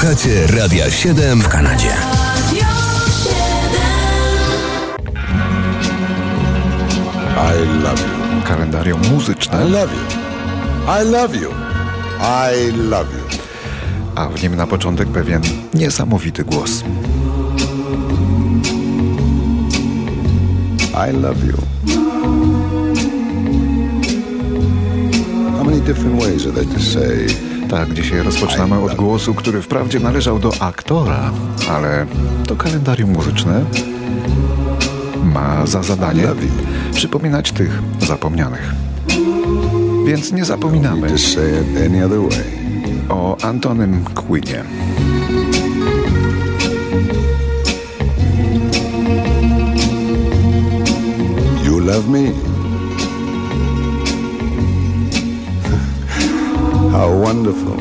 Słuchacie Radia 7 w Kanadzie. I love you. Kalendarium muzyczne, I love you. I love you. I love you. a w nim na początek pewien niesamowity głos. I love you. How many different ways are there to say Tak, dzisiaj rozpoczynamy od głosu, który wprawdzie należał do aktora, ale to kalendarium muzyczne ma za zadanie przypominać tych zapomnianych. Więc nie zapominamy o Antonym Quinnie. You love me. Wonderful.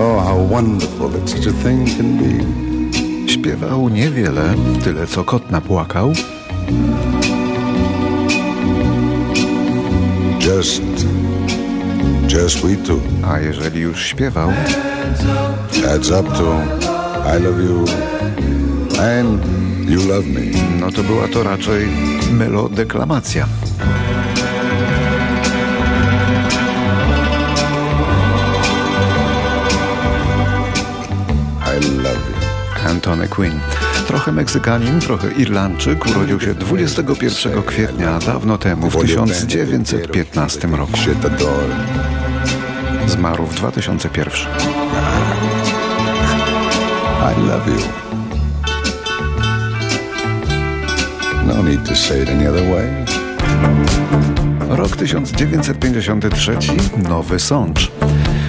Oh, how wonderful that such a thing can be. Śpiewał niewiele, tyle co kot napłakał, Just, just we two. a jeżeli już śpiewał, Adds up to I love you and you love me. no to była to raczej melodeklamacja. Quinn. Trochę Meksykanin, trochę Irlandczyk, urodził się 21 kwietnia dawno temu, w 1915 roku. Zmarł w 2001. I love you. No need to say it any other way. Rok 1953, Nowy Sącz.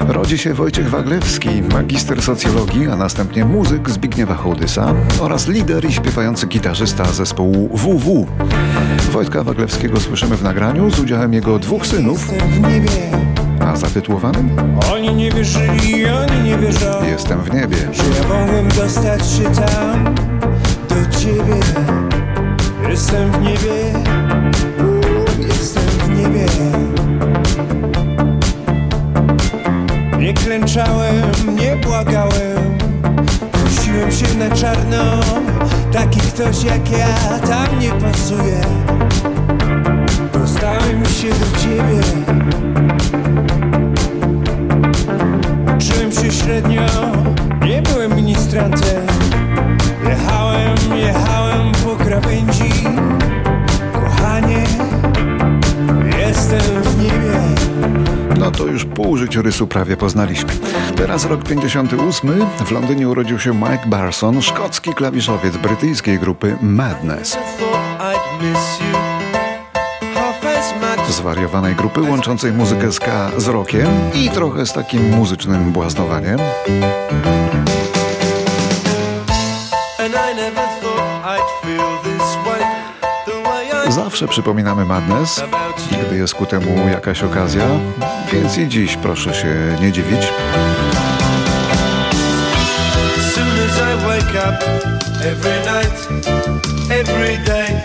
Rodzi się Wojciech Waglewski, magister socjologii, a następnie muzyk Zbigniewa Hołdysa oraz lider i śpiewający gitarzysta zespołu WW. Wojtka Waglewskiego słyszymy w nagraniu z udziałem jego dwóch synów, a zatytułowanym Oni nie wierzyli, oni nie wierzą, Jestem w niebie. że ja mogłem dostać się tam do ciebie. Jestem w niebie, Nie klęczałem, nie błagałem, prosiłem się na czarno. Taki ktoś jak ja tam nie pasuje. Dostałem się do ciebie. Uczyłem się średnio, nie byłem ministrantem Jechałem, jechałem po krawędzi pół życiorysu prawie poznaliśmy. Teraz rok 58. W Londynie urodził się Mike Barson, szkocki klawiszowiec brytyjskiej grupy Madness. Zwariowanej grupy łączącej muzykę ska z rockiem i trochę z takim muzycznym błaznowaniem. Zawsze przypominamy Madness, gdy jest ku temu jakaś okazja, więc i dziś proszę się nie dziwić. Every night, every day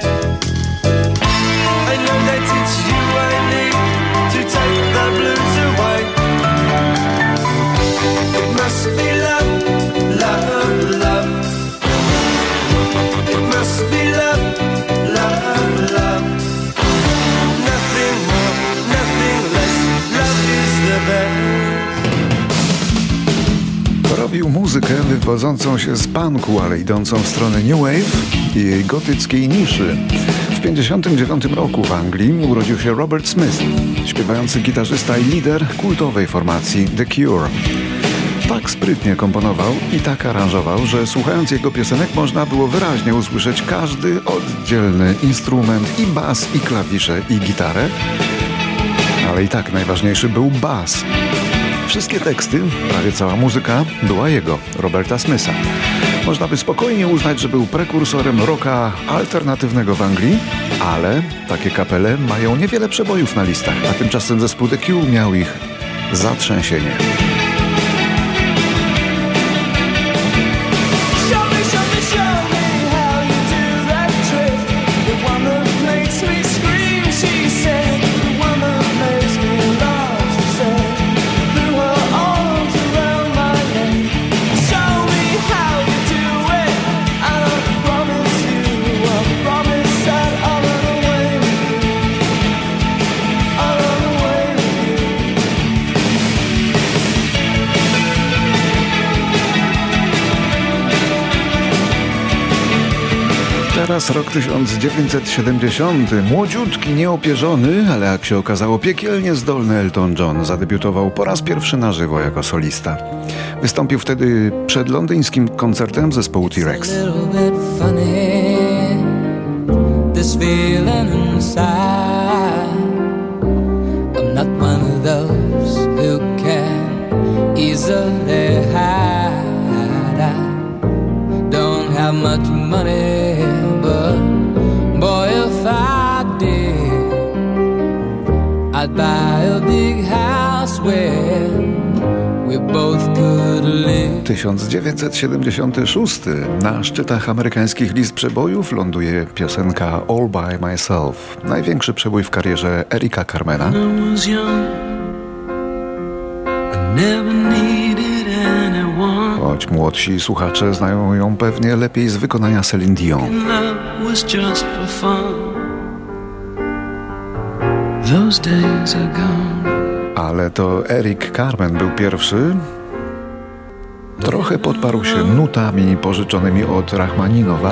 Robił muzykę wywodzącą się z punku, ale idącą w stronę New Wave i jej gotyckiej niszy. W 1959 roku w Anglii urodził się Robert Smith, śpiewający gitarzysta i lider kultowej formacji The Cure. Tak sprytnie komponował i tak aranżował, że słuchając jego piosenek można było wyraźnie usłyszeć każdy oddzielny instrument i bas, i klawisze, i gitarę. Ale i tak najważniejszy był bas. Wszystkie teksty, prawie cała muzyka była jego, Roberta Smitha. Można by spokojnie uznać, że był prekursorem rocka alternatywnego w Anglii, ale takie kapele mają niewiele przebojów na listach, a tymczasem zespół The Cure miał ich zatrzęsienie. Teraz rok 1970. Młodziutki, nieopierzony, ale jak się okazało piekielnie zdolny Elton John zadebiutował po raz pierwszy na żywo jako solista. Wystąpił wtedy przed londyńskim koncertem zespołu T-Rex. I'd buy a big house where we both could live. 1976. Na szczytach amerykańskich list przebojów ląduje piosenka All By Myself. Największy przebój w karierze Erika Carmena. I was young. I never needed anyone. Choć młodsi słuchacze znają ją pewnie lepiej z wykonania Celine Dion. Those days are gone. Ale to Eric Carmen był pierwszy. Trochę podparł się nutami pożyczonymi od Rachmaninowa.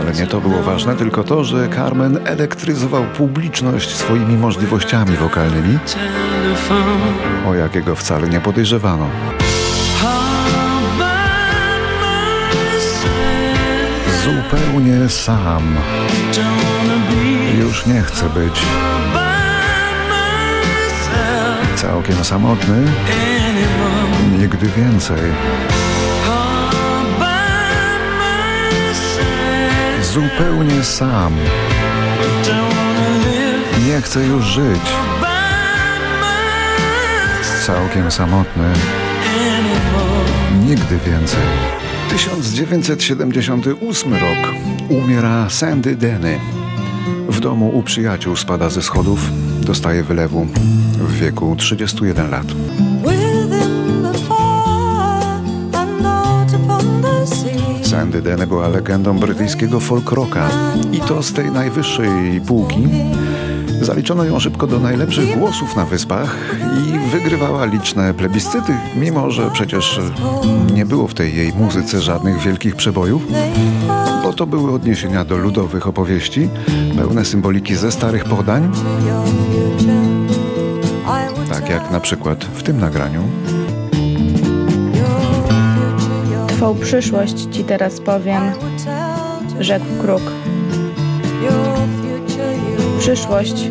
Ale nie to było ważne, tylko to, że Carmen elektryzował publiczność swoimi możliwościami wokalnymi, o jakiego wcale nie podejrzewano. Zupełnie sam. Już nie chcę być całkiem samotny, nigdy więcej. Zupełnie sam. Nie chcę już żyć. Całkiem samotny, nigdy więcej. 1978 rok. Umiera Sandy Denny. W domu u przyjaciół spada ze schodów, dostaje wylewu w wieku 31 lat. Sandy Denny była legendą brytyjskiego folk rocka i to z tej najwyższej półki. Zaliczono ją szybko do najlepszych głosów na wyspach i wygrywała liczne plebiscyty, mimo że przecież nie było w tej jej muzyce żadnych wielkich przebojów, bo to były odniesienia do ludowych opowieści, pełne symboliki ze starych podań, tak jak na przykład w tym nagraniu. Twą przyszłość ci teraz powiem, rzekł kruk. Przyszłość,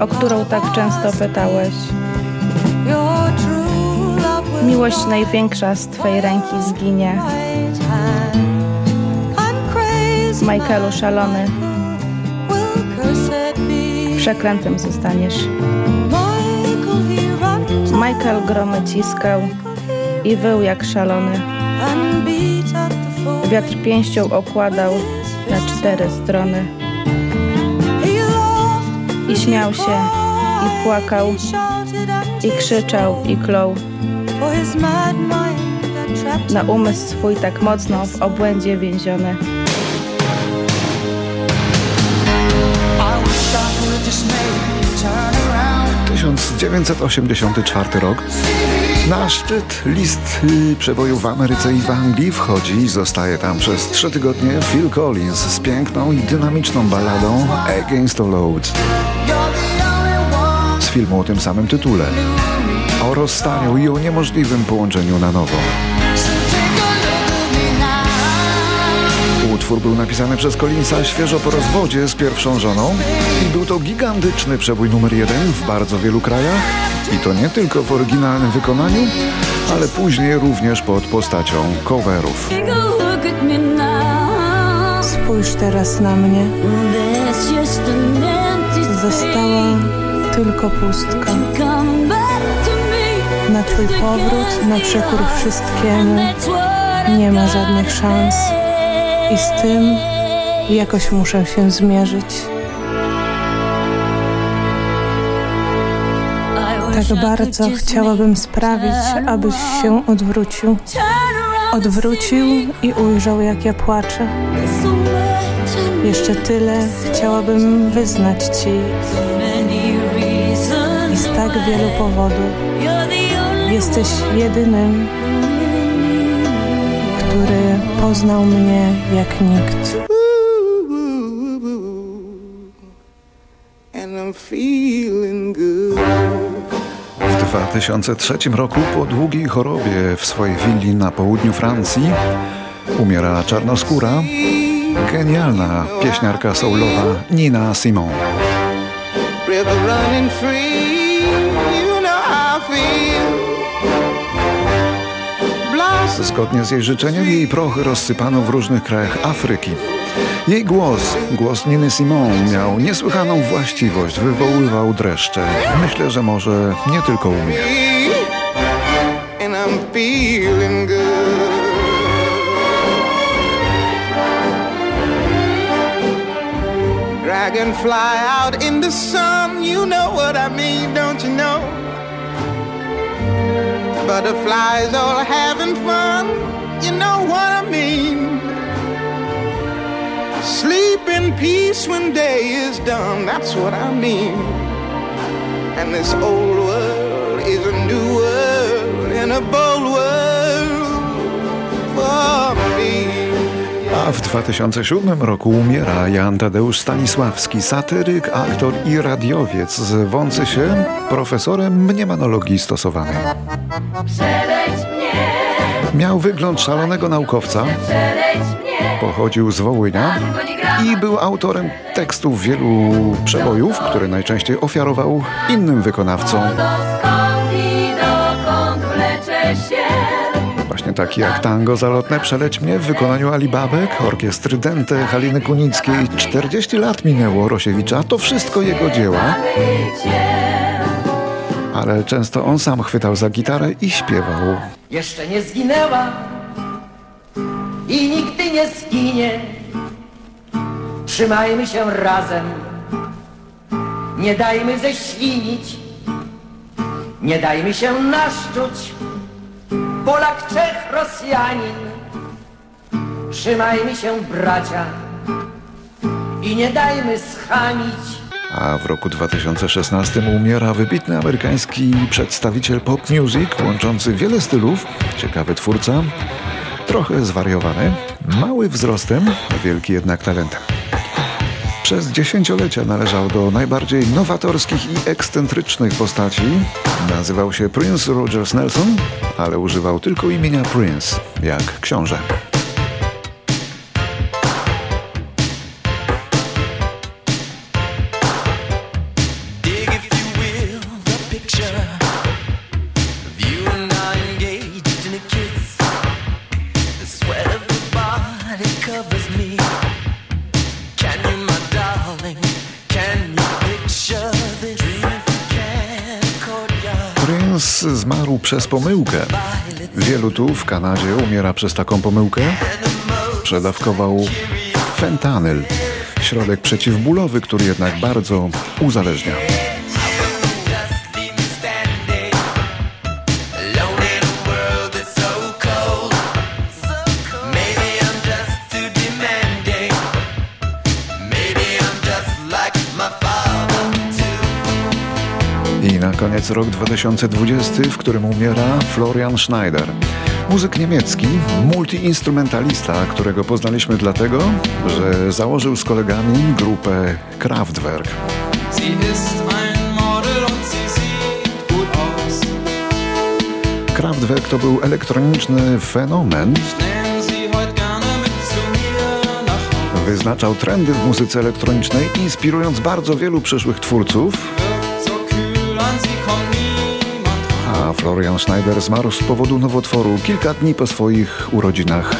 o którą tak często pytałeś. Miłość największa z Twej ręki zginie. Michaelu szalony, przeklętym zostaniesz. Michael, gromy ciskał i wył jak szalony. Wiatr pięścią okładał na cztery strony. I śmiał się, i płakał, i krzyczał, i klął. Na umysł swój tak mocno w obłędzie więziony. 1984 rok. Na szczyt list przebojów w Ameryce i w Anglii wchodzi i zostaje tam przez trzy tygodnie Phil Collins z piękną i dynamiczną balladą Against Odds the one. z filmu o tym samym tytule. O rozstaniu i o niemożliwym połączeniu na nowo. Me now. Utwór był napisany przez Collinsa świeżo po rozwodzie z pierwszą żoną i był to gigantyczny przebój numer jeden w bardzo wielu krajach i to nie tylko w oryginalnym wykonaniu, ale później również pod postacią coverów. Take a look at me now. Spójrz teraz na mnie. Została tylko pustka. Na twój powrót, na przekór wszystkiemu, nie ma żadnych szans. I z tym jakoś muszę się zmierzyć. Tak bardzo chciałabym sprawić, abyś się odwrócił. Odwrócił i ujrzał, jak ja płaczę. Jeszcze tyle chciałabym wyznać ci i z tak wielu powodów. Jesteś jedynym, poznał mnie jak nikt. And I'm feeling good. W 2003 roku po długiej chorobie w swojej willi na południu Francji umiera czarnoskóra, genialna pieśniarka soulowa Nina Simon. Zgodnie z jej życzeniem jej prochy rozsypano w różnych krajach Afryki. Jej głos, głos Niny Simon miał niesłychaną właściwość, wywoływał dreszcze. Myślę, że może nie tylko u mnie. Dragonfly out in the sun, you know what I mean, don't you know? Butterflies all having peace when day is done, that's what I mean. And this old world is a new world and a bold world for me. A w 2007 roku umiera Jan Tadeusz Stanisławski, satyryk, aktor i radiowiec, zwący się profesorem mniemanologii stosowanej. Przeleć Miał wygląd szalonego naukowca, pochodził z Wołynia i był autorem tekstów wielu przebojów, które najczęściej ofiarował innym wykonawcom. Właśnie taki jak tango zalotne Przeleć mnie w wykonaniu Ali Babek, orkiestry Dente, Haliny Kunickiej. 40 lat minęło Rosiewicza, to wszystko jego dzieła. Ale często on sam chwytał za gitarę i śpiewał. jeszcze nie zginęła i nigdy nie zginie. Trzymajmy się razem, nie dajmy ześwinić, nie dajmy się naszczuć. Polak, Czech, Rosjanin, trzymajmy się bracia i nie dajmy schamić. A w roku 2016 umiera wybitny amerykański przedstawiciel pop music, łączący wiele stylów, ciekawy twórca, trochę zwariowany, mały wzrostem, wielki jednak talentem. Przez dziesięciolecia należał do najbardziej nowatorskich i ekscentrycznych postaci. Nazywał się Prince Rogers Nelson, ale używał tylko imienia Prince, jak książę. Przez pomyłkę. Wielu tu w Kanadzie umiera przez taką pomyłkę. Przedawkował fentanyl, środek przeciwbólowy, który jednak bardzo uzależnia. Koniec rok 2020, w którym umiera Florian Schneider. Muzyk niemiecki, multiinstrumentalista, którego poznaliśmy dlatego, że założył z kolegami grupę Kraftwerk. Kraftwerk to był elektroniczny fenomen, wyznaczał trendy w muzyce elektronicznej, inspirując bardzo wielu przyszłych twórców, a Florian Schneider zmarł z powodu nowotworu kilka dni po swoich urodzinach.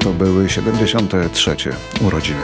To były 73. urodziny.